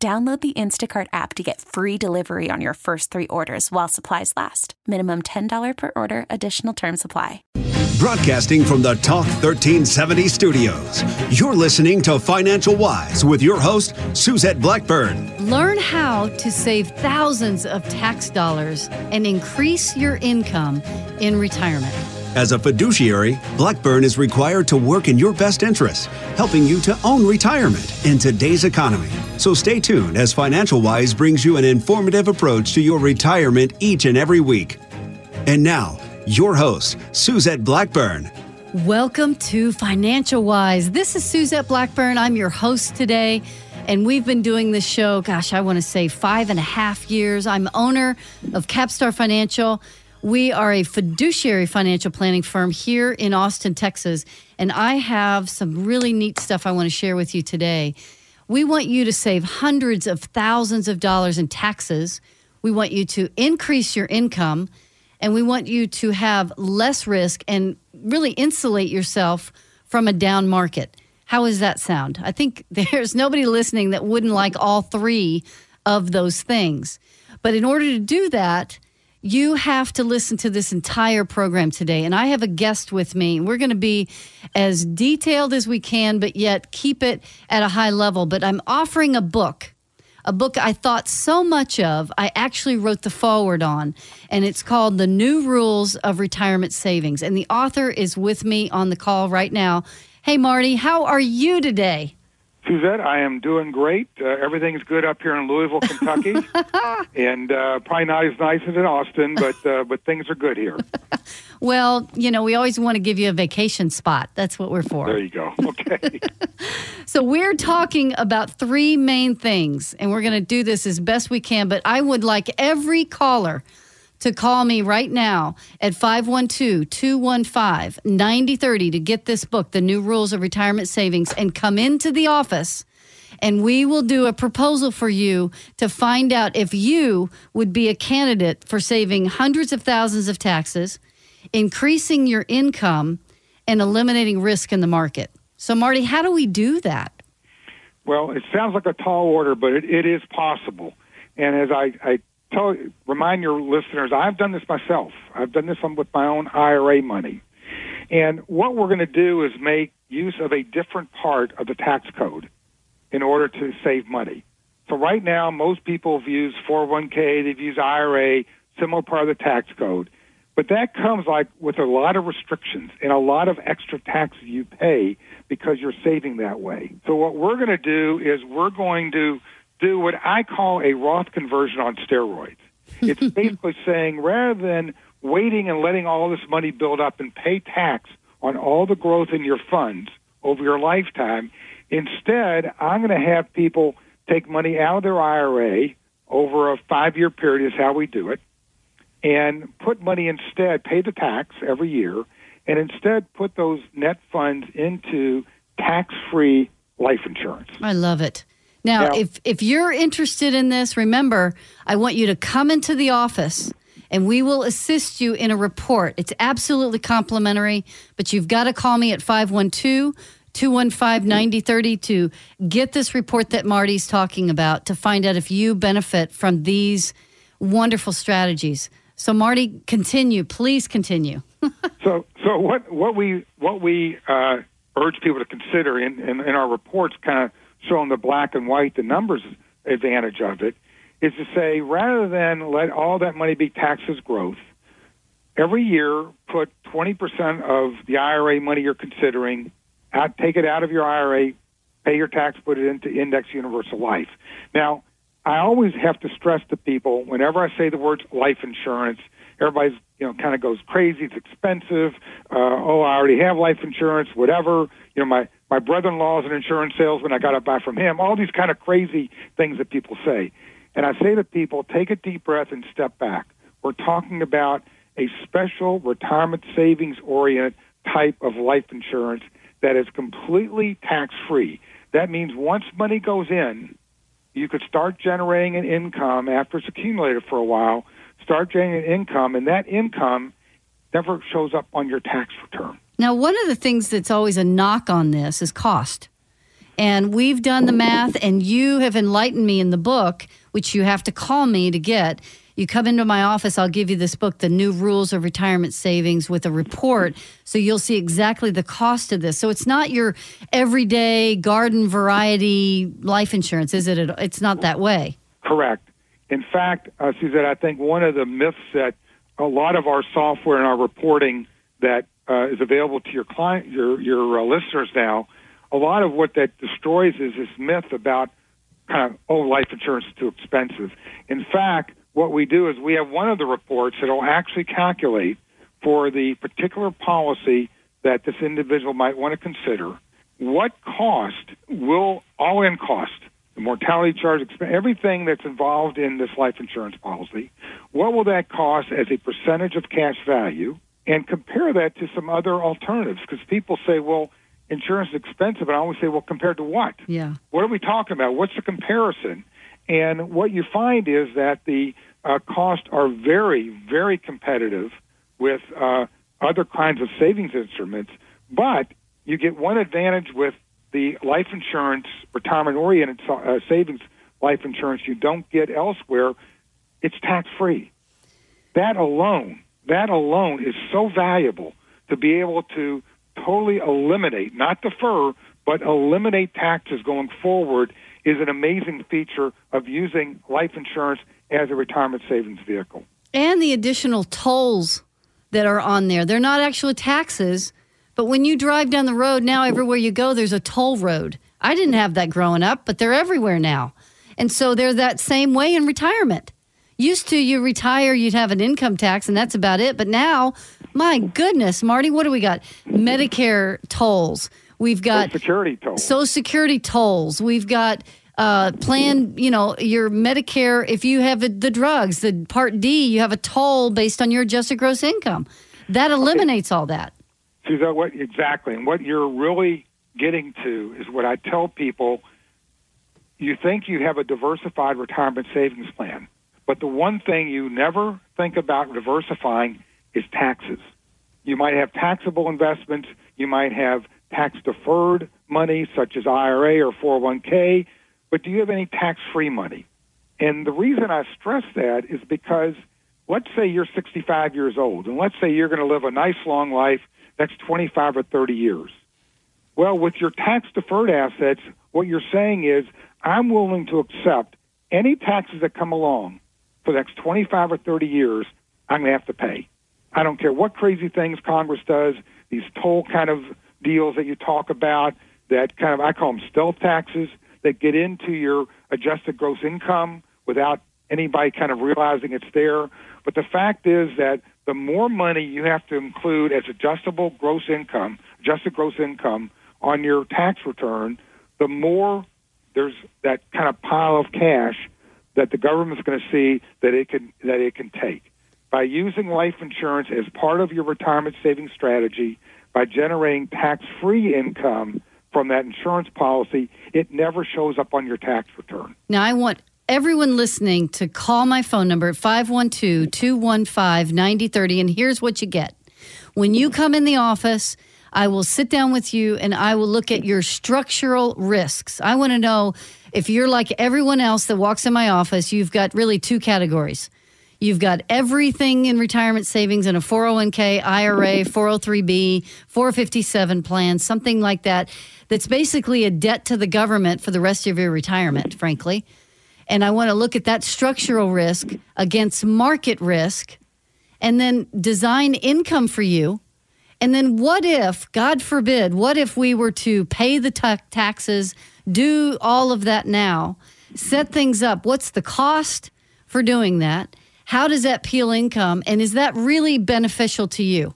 Download the Instacart app to get free delivery on your first three orders while supplies last. Minimum $10 per order, additional term supply. Broadcasting from the Talk 1370 studios, you're listening to Financial Wise with your host, Suzette Blackburn. Learn how to save thousands of tax dollars and increase your income in retirement. As a fiduciary, Blackburn is required to work in your best interest, helping you to own retirement in today's economy. So stay tuned as Financial Wise brings you an informative approach to your retirement each and every week. And now, your host, Suzette Blackburn. Welcome to Financial Wise. This is Suzette Blackburn. I'm your host today. And we've been doing this show, gosh, I want to say five and a half years. I'm owner of Capstar Financial. We are a fiduciary financial planning firm here in Austin, Texas, and I have some really neat stuff I want to share with you today. We want you to save hundreds of thousands of dollars in taxes. We want you to increase your income, and we want you to have less risk and really insulate yourself from a down market. How does that sound? I think there's nobody listening that wouldn't like all three of those things. But in order to do that, you have to listen to this entire program today. And I have a guest with me. We're going to be as detailed as we can, but yet keep it at a high level. But I'm offering a book, a book I thought so much of. I actually wrote the foreword on, and it's called The New Rules of Retirement Savings. And the author is with me on the call right now. Hey, Marty, how are you today? Suzette, I am doing great. Uh, everything's good up here in Louisville, Kentucky, and uh, probably not as nice as in Austin, but uh, but things are good here. well, you know, we always want to give you a vacation spot. That's what we're for. There you go. Okay. so we're talking about three main things, and we're going to do this as best we can. But I would like every caller to call me right now at 512 215 9030 to get this book, The New Rules of Retirement Savings, and come into the office. And we will do a proposal for you to find out if you would be a candidate for saving hundreds of thousands of taxes, increasing your income, and eliminating risk in the market. So, Marty, how do we do that? Well, it sounds like a tall order, but it, it is possible. And as I, I tell remind your listeners, I've done this myself. I've done this with my own IRA money. And what we're going to do is make use of a different part of the tax code in order to save money. So right now, most people have used 401k, they've used IRA, similar part of the tax code. But that comes like with a lot of restrictions and a lot of extra taxes you pay because you're saving that way. So what we're going to do is we're going to do what I call a Roth conversion on steroids. It's basically saying rather than waiting and letting all this money build up and pay tax on all the growth in your funds over your lifetime, instead, I'm going to have people take money out of their IRA over a five year period, is how we do it, and put money instead, pay the tax every year, and instead put those net funds into tax free life insurance. I love it. Now, if if you're interested in this, remember, I want you to come into the office and we will assist you in a report. It's absolutely complimentary, but you've got to call me at 512 215 9030 to get this report that Marty's talking about to find out if you benefit from these wonderful strategies. So, Marty, continue. Please continue. so, so what, what we, what we uh, urge people to consider in, in, in our reports kind of showing the black and white, the numbers advantage of it, is to say rather than let all that money be taxes growth, every year put 20% of the IRA money you're considering, out, take it out of your IRA, pay your tax, put it into Index Universal Life. Now, I always have to stress to people whenever I say the words life insurance, everybody's you know kind of goes crazy. It's expensive. Uh, oh, I already have life insurance. Whatever. You know, my my brother-in-law is an insurance salesman. I got to buy from him. All these kind of crazy things that people say. And I say to people, take a deep breath and step back. We're talking about a special retirement savings oriented type of life insurance that is completely tax free. That means once money goes in, you could start generating an income after it's accumulated for a while, start generating an income, and that income never shows up on your tax return. Now, one of the things that's always a knock on this is cost. And we've done the math, and you have enlightened me in the book, which you have to call me to get. You come into my office, I'll give you this book, The New Rules of Retirement Savings, with a report. So you'll see exactly the cost of this. So it's not your everyday garden variety life insurance, is it? It's not that way. Correct. In fact, uh, Suzette, I think one of the myths that a lot of our software and our reporting that uh, is available to your client, your your uh, listeners now, a lot of what that destroys is this myth about kind of oh, life insurance is too expensive. In fact, what we do is we have one of the reports that will actually calculate for the particular policy that this individual might want to consider what cost will all in cost the mortality charge everything that's involved in this life insurance policy what will that cost as a percentage of cash value and compare that to some other alternatives because people say well insurance is expensive and i always say well compared to what yeah what are we talking about what's the comparison and what you find is that the uh, costs are very, very competitive with uh, other kinds of savings instruments. But you get one advantage with the life insurance, retirement oriented uh, savings life insurance you don't get elsewhere. It's tax free. That alone, that alone is so valuable to be able to totally eliminate, not defer, but eliminate taxes going forward is an amazing feature of using life insurance as a retirement savings vehicle. And the additional tolls that are on there. They're not actually taxes, but when you drive down the road now, everywhere you go, there's a toll road. I didn't have that growing up, but they're everywhere now. And so they're that same way in retirement. Used to, you retire, you'd have an income tax, and that's about it. But now, my goodness, Marty, what do we got? Medicare tolls. We've got Social Security tolls. Social Security tolls. We've got uh, plan, you know, your Medicare, if you have the drugs, the Part D, you have a toll based on your adjusted gross income. That eliminates okay. all that. See that what exactly, and what you're really getting to is what I tell people. You think you have a diversified retirement savings plan, but the one thing you never think about diversifying is taxes. You might have taxable investments. You might have tax deferred money, such as IRA or 401k but do you have any tax free money? And the reason I stress that is because let's say you're 65 years old, and let's say you're going to live a nice long life that's 25 or 30 years. Well, with your tax deferred assets, what you're saying is, I'm willing to accept any taxes that come along for the next 25 or 30 years, I'm going to have to pay. I don't care what crazy things Congress does, these toll kind of deals that you talk about, that kind of, I call them stealth taxes that get into your adjusted gross income without anybody kind of realizing it's there. But the fact is that the more money you have to include as adjustable gross income, adjusted gross income on your tax return, the more there's that kind of pile of cash that the government's going to see that it can that it can take. By using life insurance as part of your retirement savings strategy, by generating tax-free income from that insurance policy, it never shows up on your tax return. Now, I want everyone listening to call my phone number at 512 215 9030, and here's what you get. When you come in the office, I will sit down with you and I will look at your structural risks. I want to know if you're like everyone else that walks in my office, you've got really two categories. You've got everything in retirement savings in a 401k, IRA, 403b, 457 plan, something like that that's basically a debt to the government for the rest of your retirement, frankly. And I want to look at that structural risk against market risk and then design income for you. And then what if, God forbid, what if we were to pay the ta- taxes, do all of that now, set things up? What's the cost for doing that? How does that peel income? And is that really beneficial to you?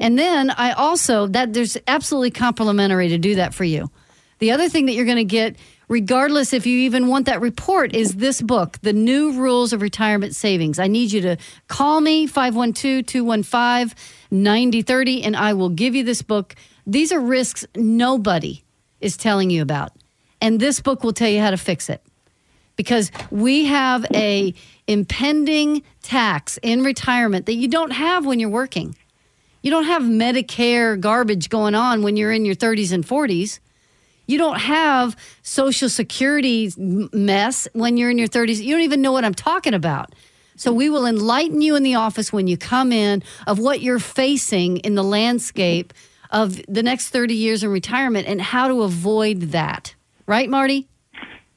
And then I also that there's absolutely complimentary to do that for you. The other thing that you're going to get regardless if you even want that report, is this book, The New Rules of Retirement Savings. I need you to call me, 512 215 9030, and I will give you this book. These are risks nobody is telling you about. And this book will tell you how to fix it. Because we have a impending tax in retirement that you don't have when you're working. You don't have Medicare garbage going on when you're in your 30s and 40s. You don't have Social Security mess when you're in your 30s. You don't even know what I'm talking about. So we will enlighten you in the office when you come in of what you're facing in the landscape of the next 30 years in retirement and how to avoid that. Right, Marty?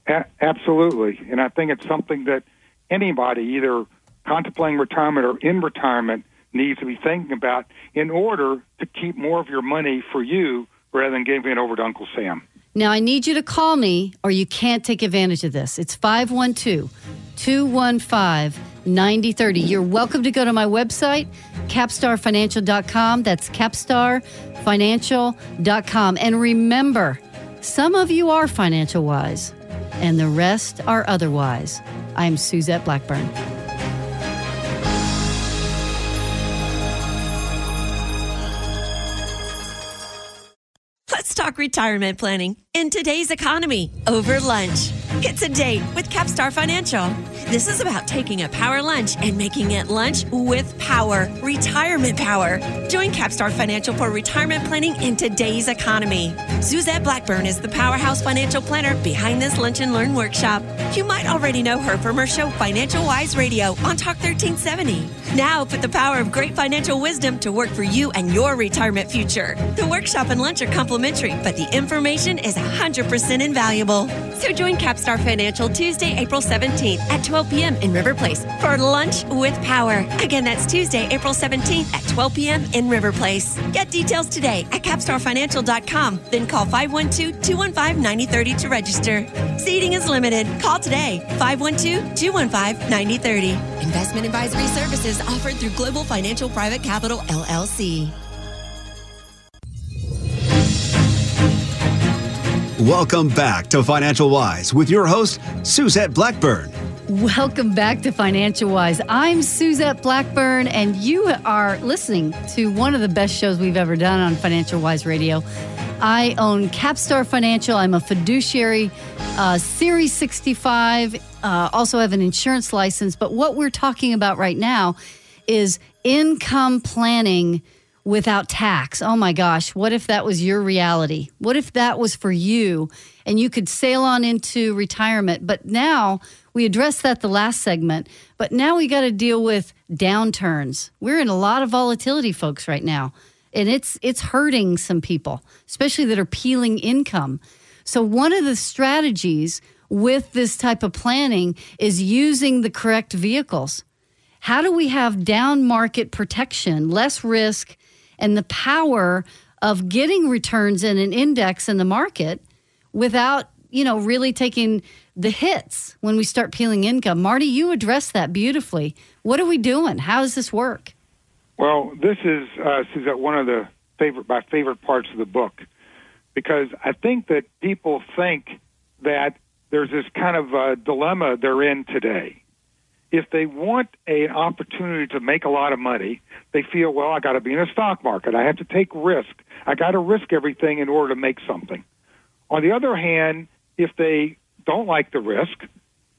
A- absolutely. And I think it's something that anybody, either contemplating retirement or in retirement, needs to be thinking about in order to keep more of your money for you rather than giving it over to Uncle Sam. Now, I need you to call me or you can't take advantage of this. It's 512 215 9030. You're welcome to go to my website, capstarfinancial.com. That's capstarfinancial.com. And remember, some of you are financial wise, and the rest are otherwise. I'm Suzette Blackburn. Let's talk retirement planning in today's economy over lunch. It's a date with Capstar Financial. This is about taking a power lunch and making it lunch with power, retirement power. Join Capstar Financial for retirement planning in today's economy. Suzette Blackburn is the powerhouse financial planner behind this Lunch and Learn workshop. You might already know her from her show Financial Wise Radio on Talk 1370. Now put the power of great financial wisdom to work for you and your retirement future. The workshop and lunch are complimentary, but the information is 100% invaluable. So join Capstar Financial Tuesday, April 17th at 12 p.m. in River Place for Lunch with Power. Again, that's Tuesday, April 17th at 12 p.m. in River Place. Get details today at capstarfinancial.com. Then call 512 215 9030 to register. Seating is limited. Call today 512 215 9030. Investment advisory services offered through Global Financial Private Capital LLC. Welcome back to Financial Wise with your host, Suzette Blackburn. Welcome back to Financial Wise. I'm Suzette Blackburn, and you are listening to one of the best shows we've ever done on Financial Wise Radio. I own Capstar Financial. I'm a fiduciary, uh, Series 65. Uh, also have an insurance license. But what we're talking about right now is income planning without tax. Oh my gosh, what if that was your reality? What if that was for you and you could sail on into retirement? But now we addressed that the last segment, but now we got to deal with downturns. We're in a lot of volatility folks right now. And it's it's hurting some people, especially that are peeling income. So one of the strategies with this type of planning is using the correct vehicles. How do we have down market protection, less risk, and the power of getting returns in an index in the market without, you know, really taking the hits when we start peeling income. Marty, you addressed that beautifully. What are we doing? How does this work? Well, this is uh, Suzette, one of the favorite my favorite parts of the book because I think that people think that there's this kind of uh, dilemma they're in today. If they want an opportunity to make a lot of money, they feel, well, I got to be in a stock market. I have to take risk. I got to risk everything in order to make something. On the other hand, if they don't like the risk,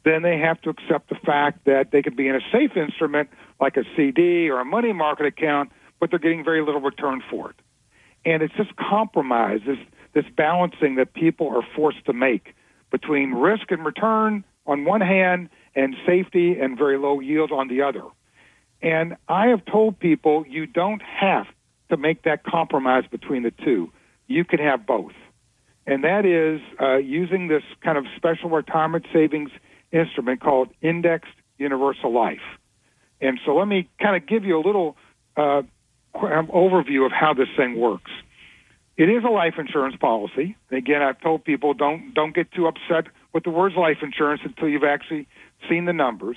then they have to accept the fact that they could be in a safe instrument like a CD or a money market account, but they're getting very little return for it. And it's just compromise, this, this balancing that people are forced to make between risk and return on one hand and safety and very low yield on the other. And I have told people you don't have to make that compromise between the two. You can have both. And that is uh, using this kind of special retirement savings instrument called Indexed Universal Life. And so let me kind of give you a little uh, overview of how this thing works. It is a life insurance policy. Again, I've told people don't don't get too upset with the words life insurance until you've actually seen the numbers.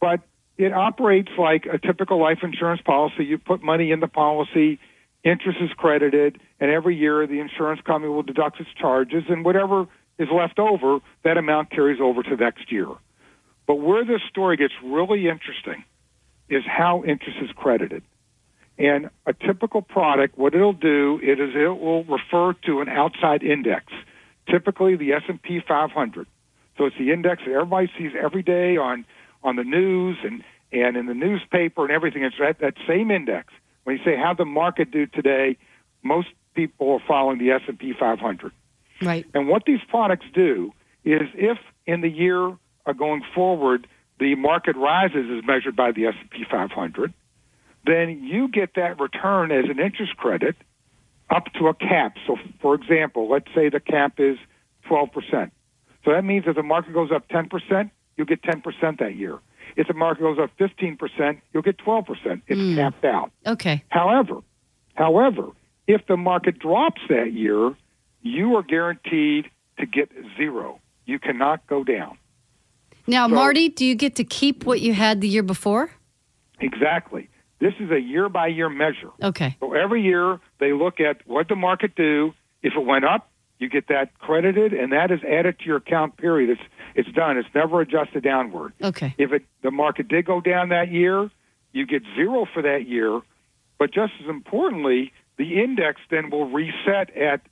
But it operates like a typical life insurance policy. You put money in the policy, interest is credited, and every year the insurance company will deduct its charges, and whatever is left over, that amount carries over to next year. But where this story gets really interesting is how interest is credited. And a typical product, what it'll do it is it will refer to an outside index, typically the S&P 500. So it's the index that everybody sees every day on on the news and and in the newspaper and everything. It's that, that same index. When you say how the market do today, most people are following the S&P 500. Right. And what these products do is if in the year uh, going forward the market rises as measured by the S&P 500, then you get that return as an interest credit up to a cap. So, for example, let's say the cap is 12%. So that means if the market goes up 10%, you'll get 10% that year. If the market goes up 15%, you'll get 12%. It's hmm. capped out. Okay. However, however, if the market drops that year, you are guaranteed to get zero. You cannot go down. Now, So- Marty, do you get to keep what you had the year before? Exactly. This is a year by year measure. Okay. So every year they look at what the market do. If it went up, you get that credited, and that is added to your account. Period. It's it's done. It's never adjusted downward. Okay. If it the market did go down that year, you get zero for that year. But just as importantly, the index then will reset at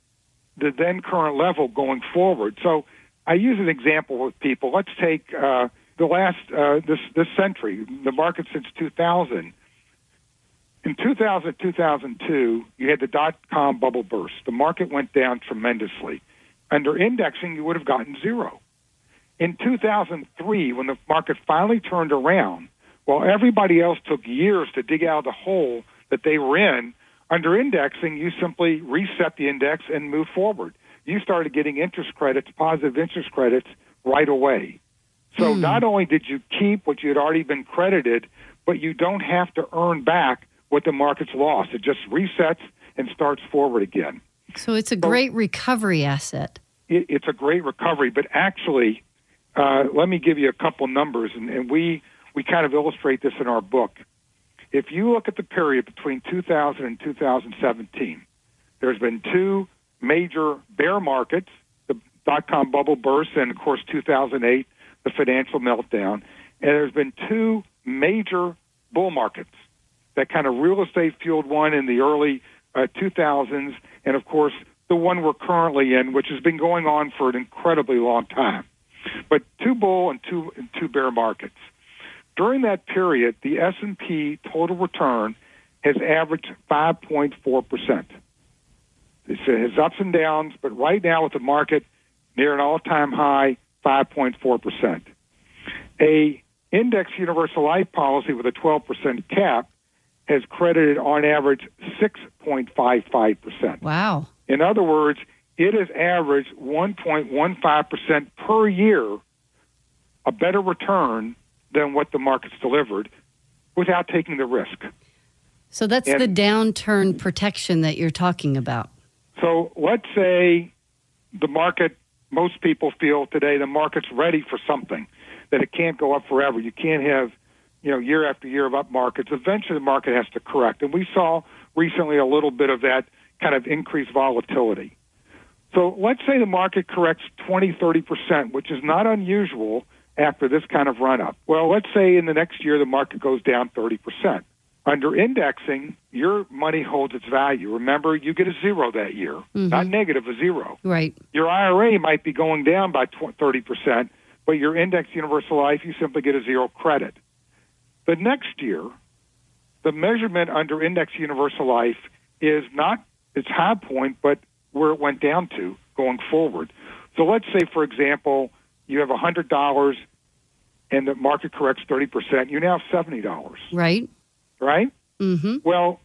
the then current level going forward. So I use an example with people. Let's take uh, the last uh, this this century, the market since 2000. In 2000, 2002, you had the dot com bubble burst. The market went down tremendously. Under indexing, you would have gotten zero. In 2003, when the market finally turned around, while everybody else took years to dig out of the hole that they were in, under indexing, you simply reset the index and move forward. You started getting interest credits, positive interest credits, right away. So hmm. not only did you keep what you had already been credited, but you don't have to earn back what the market's lost. It just resets and starts forward again. So it's a great recovery asset. It, it's a great recovery, but actually, uh, let me give you a couple numbers, and, and we we kind of illustrate this in our book. If you look at the period between 2000 and 2017, there's been two major bear markets: the dot com bubble burst, and of course 2008, the financial meltdown. And there's been two major bull markets that kind of real estate fueled one in the early uh, 2000s, and of course the one we're currently in, which has been going on for an incredibly long time. But two bull and two and two bear markets. During that period, the S&P total return has averaged 5.4 percent. It has ups and downs, but right now with the market near an all-time high, 5.4 percent. A index universal life policy with a 12 percent cap has credited on average 6.55 percent. Wow. In other words, it has averaged 1.15% per year, a better return than what the market's delivered without taking the risk. So that's And- the downturn protection that you're talking about. So let's say the market, most people feel today the market's ready for something, that it can't go up forever. You can't have, you know, year after year of up markets. Eventually the market has to correct. And we saw recently a little bit of that kind of increased volatility. So let's say the market corrects 20, 30%, which is not unusual after this kind of run up. Well, let's say in the next year the market goes down 30%. Under indexing, your money holds its value. Remember, you get a zero that year, mm-hmm. not negative, a zero. Right. Your IRA might be going down by tw- 30%, but your index universal life, you simply get a zero credit. The next year, the measurement under index universal life is not its high point, but where it went down to going forward. So let's say, for example, you have $100 and the market corrects 30%, you now have $70, Right. right? Mm-hmm. Well,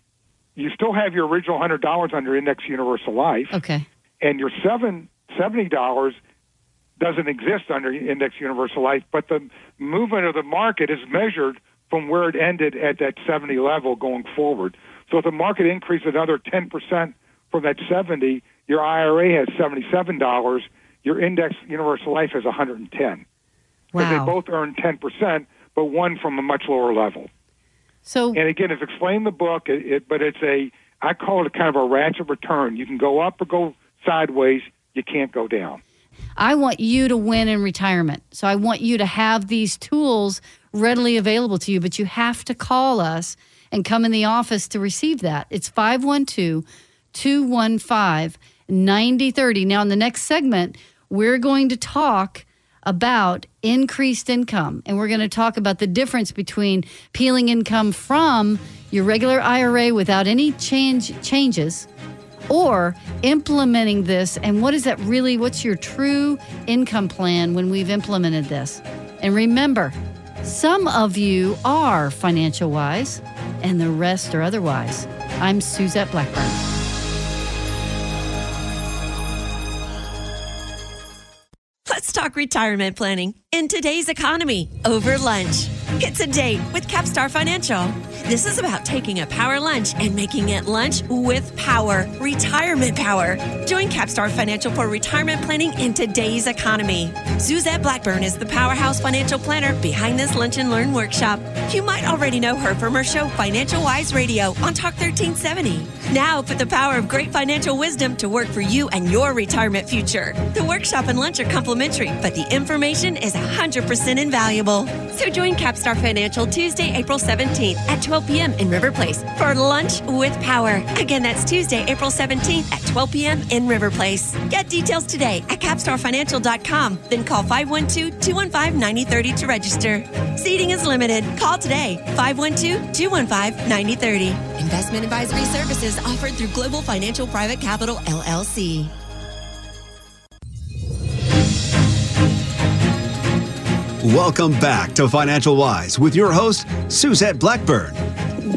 you still have your original $100 under index universal life Okay. and your seven seventy dollars doesn't exist under index universal life, but the movement of the market is measured from where it ended at that seventy level going forward. So if the market increased another ten percent from that seventy, your IRA has seventy seven dollars, your index universal life has one hundred and ten. Because Wow. they both earn ten percent, but one from a much lower level. So And again, it's explained in the book, it, it, but it's a I call it a kind of a ratchet return. You can go up or go sideways. You can't go down. I want you to win in retirement. So I want you to have these tools readily available to you, but you have to call us and come in the office to receive that. It's 512 215 9030. Now, in the next segment, we're going to talk about increased income and we're going to talk about the difference between peeling income from your regular IRA without any change changes or implementing this and what is that really what's your true income plan when we've implemented this? And remember some of you are financial wise and the rest are otherwise. I'm suzette blackburn. Let's talk retirement planning in today's economy over lunch. It's a date with Capstar Financial. This is about taking a power lunch and making it lunch with power, retirement power. Join Capstar Financial for retirement planning in today's economy. Suzette Blackburn is the powerhouse financial planner behind this Lunch and Learn workshop. You might already know her from her show Financial Wise Radio on Talk 1370. Now put the power of great financial wisdom to work for you and your retirement future. The workshop and lunch are complimentary, but the information is 100% invaluable. So join Capstar Financial Tuesday, April 17th at 12 p.m. in River Place for Lunch with Power. Again, that's Tuesday, April 17th at 12 p.m. in River Place. Get details today at capstarfinancial.com. Then call 512 215 9030 to register. Seating is limited. Call today 512 215 9030. Investment advisory services offered through Global Financial Private Capital LLC. Welcome back to Financial Wise with your host, Suzette Blackburn.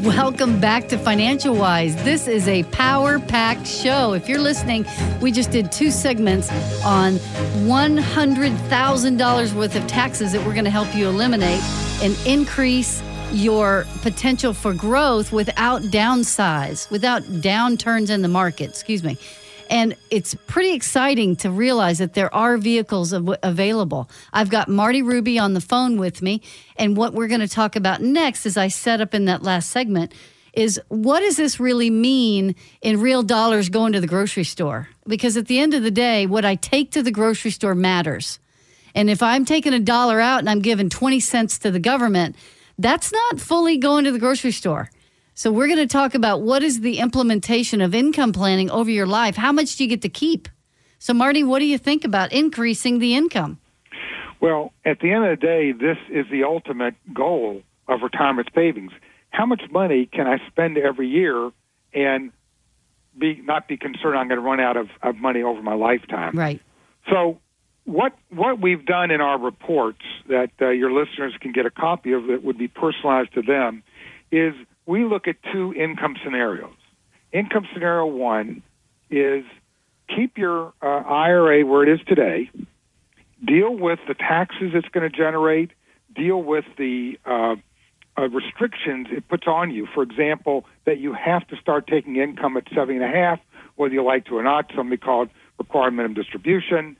Welcome back to Financial Wise. This is a power packed show. If you're listening, we just did two segments on $100,000 worth of taxes that we're going to help you eliminate and increase your potential for growth without downsize, without downturns in the market. Excuse me. And it's pretty exciting to realize that there are vehicles av- available. I've got Marty Ruby on the phone with me. And what we're going to talk about next, as I set up in that last segment, is what does this really mean in real dollars going to the grocery store? Because at the end of the day, what I take to the grocery store matters. And if I'm taking a dollar out and I'm giving 20 cents to the government, that's not fully going to the grocery store. So we're going to talk about what is the implementation of income planning over your life. How much do you get to keep? So Marty, what do you think about increasing the income? Well, at the end of the day, this is the ultimate goal of retirement savings. How much money can I spend every year and be not be concerned I'm going to run out of, of money over my lifetime? Right. So what what we've done in our reports that uh, your listeners can get a copy of that would be personalized to them is we look at two income scenarios. Income scenario one is keep your uh, IRA where it is today, deal with the taxes it's going to generate, deal with the uh, uh, restrictions it puts on you. For example, that you have to start taking income at seven and a half, whether you like to or not. Somebody called required minimum distribution.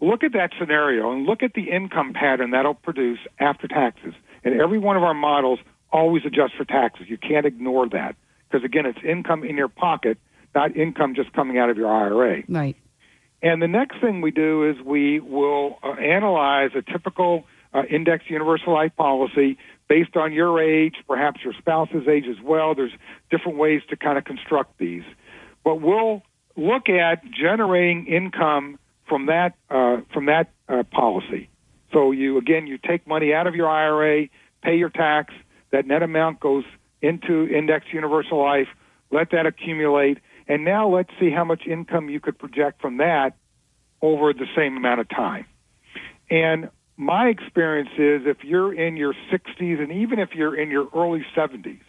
Look at that scenario and look at the income pattern that'll produce after taxes. And every one of our models always adjust for taxes. You can't ignore that because again, it's income in your pocket, not income just coming out of your IRA. Right. And the next thing we do is we will uh, analyze a typical uh, index universal life policy based on your age, perhaps your spouse's age as well. There's different ways to kind of construct these. But we'll look at generating income from that uh, from that uh, policy. So you again you take money out of your IRA, pay your tax, that net amount goes into index universal life, let that accumulate, and now let's see how much income you could project from that over the same amount of time. And my experience is if you're in your 60s and even if you're in your early 70s,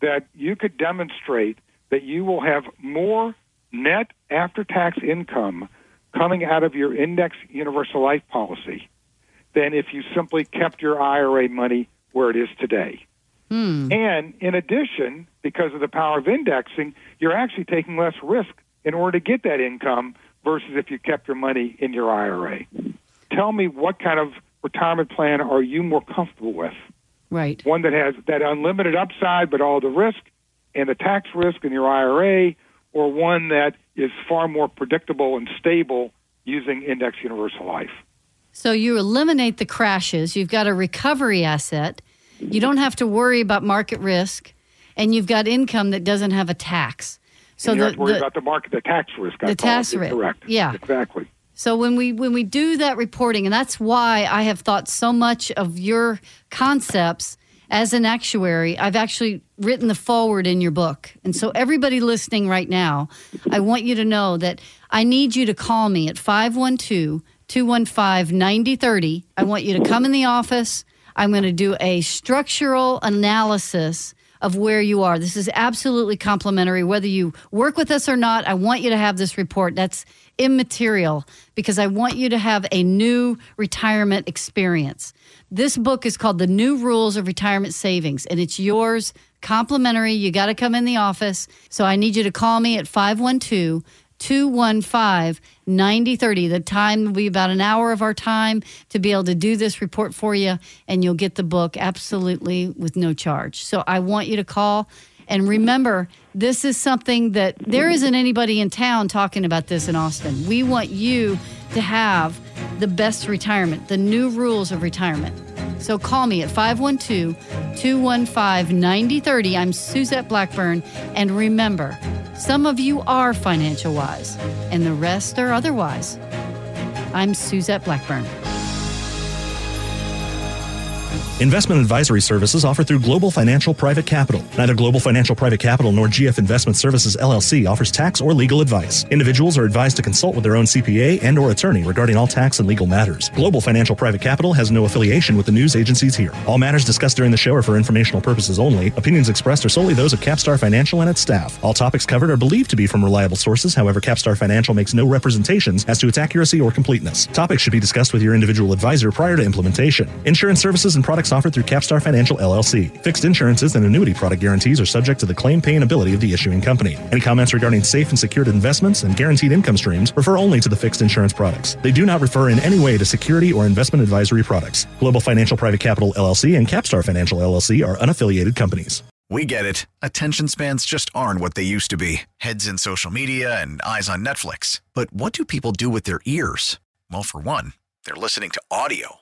that you could demonstrate that you will have more net after tax income coming out of your index universal life policy than if you simply kept your IRA money where it is today. Hmm. And in addition, because of the power of indexing, you're actually taking less risk in order to get that income versus if you kept your money in your IRA. Tell me what kind of retirement plan are you more comfortable with? Right. One that has that unlimited upside but all the risk and the tax risk in your IRA, or one that is far more predictable and stable using Index Universal Life. So you eliminate the crashes. You've got a recovery asset. You don't have to worry about market risk, and you've got income that doesn't have a tax. So you the, have to worry the, about the market, the tax risk. The tax risk. Correct. Yeah. Exactly. So when we when we do that reporting, and that's why I have thought so much of your concepts as an actuary. I've actually written the foreword in your book, and so everybody listening right now, I want you to know that I need you to call me at 512 215 9030. I want you to come in the office. I'm going to do a structural analysis of where you are. This is absolutely complimentary. Whether you work with us or not, I want you to have this report. That's immaterial because I want you to have a new retirement experience. This book is called The New Rules of Retirement Savings, and it's yours complimentary. You got to come in the office. So I need you to call me at 512 215 9030. The time will be about an hour of our time to be able to do this report for you, and you'll get the book absolutely with no charge. So I want you to call. And remember, this is something that there isn't anybody in town talking about this in Austin. We want you to have the best retirement, the new rules of retirement. So call me at 512 215 9030. I'm Suzette Blackburn. And remember, some of you are financial wise, and the rest are otherwise. I'm Suzette Blackburn. Investment advisory services offered through Global Financial Private Capital. Neither Global Financial Private Capital nor GF Investment Services LLC offers tax or legal advice. Individuals are advised to consult with their own CPA and or attorney regarding all tax and legal matters. Global Financial Private Capital has no affiliation with the news agencies here. All matters discussed during the show are for informational purposes only. Opinions expressed are solely those of Capstar Financial and its staff. All topics covered are believed to be from reliable sources. However, Capstar Financial makes no representations as to its accuracy or completeness. Topics should be discussed with your individual advisor prior to implementation. Insurance services and products offered through Capstar Financial LLC. Fixed insurances and annuity product guarantees are subject to the claim paying ability of the issuing company. Any comments regarding safe and secured investments and guaranteed income streams refer only to the fixed insurance products. They do not refer in any way to security or investment advisory products. Global Financial Private Capital LLC and Capstar Financial LLC are unaffiliated companies. We get it. Attention spans just aren't what they used to be heads in social media and eyes on Netflix. But what do people do with their ears? Well, for one, they're listening to audio.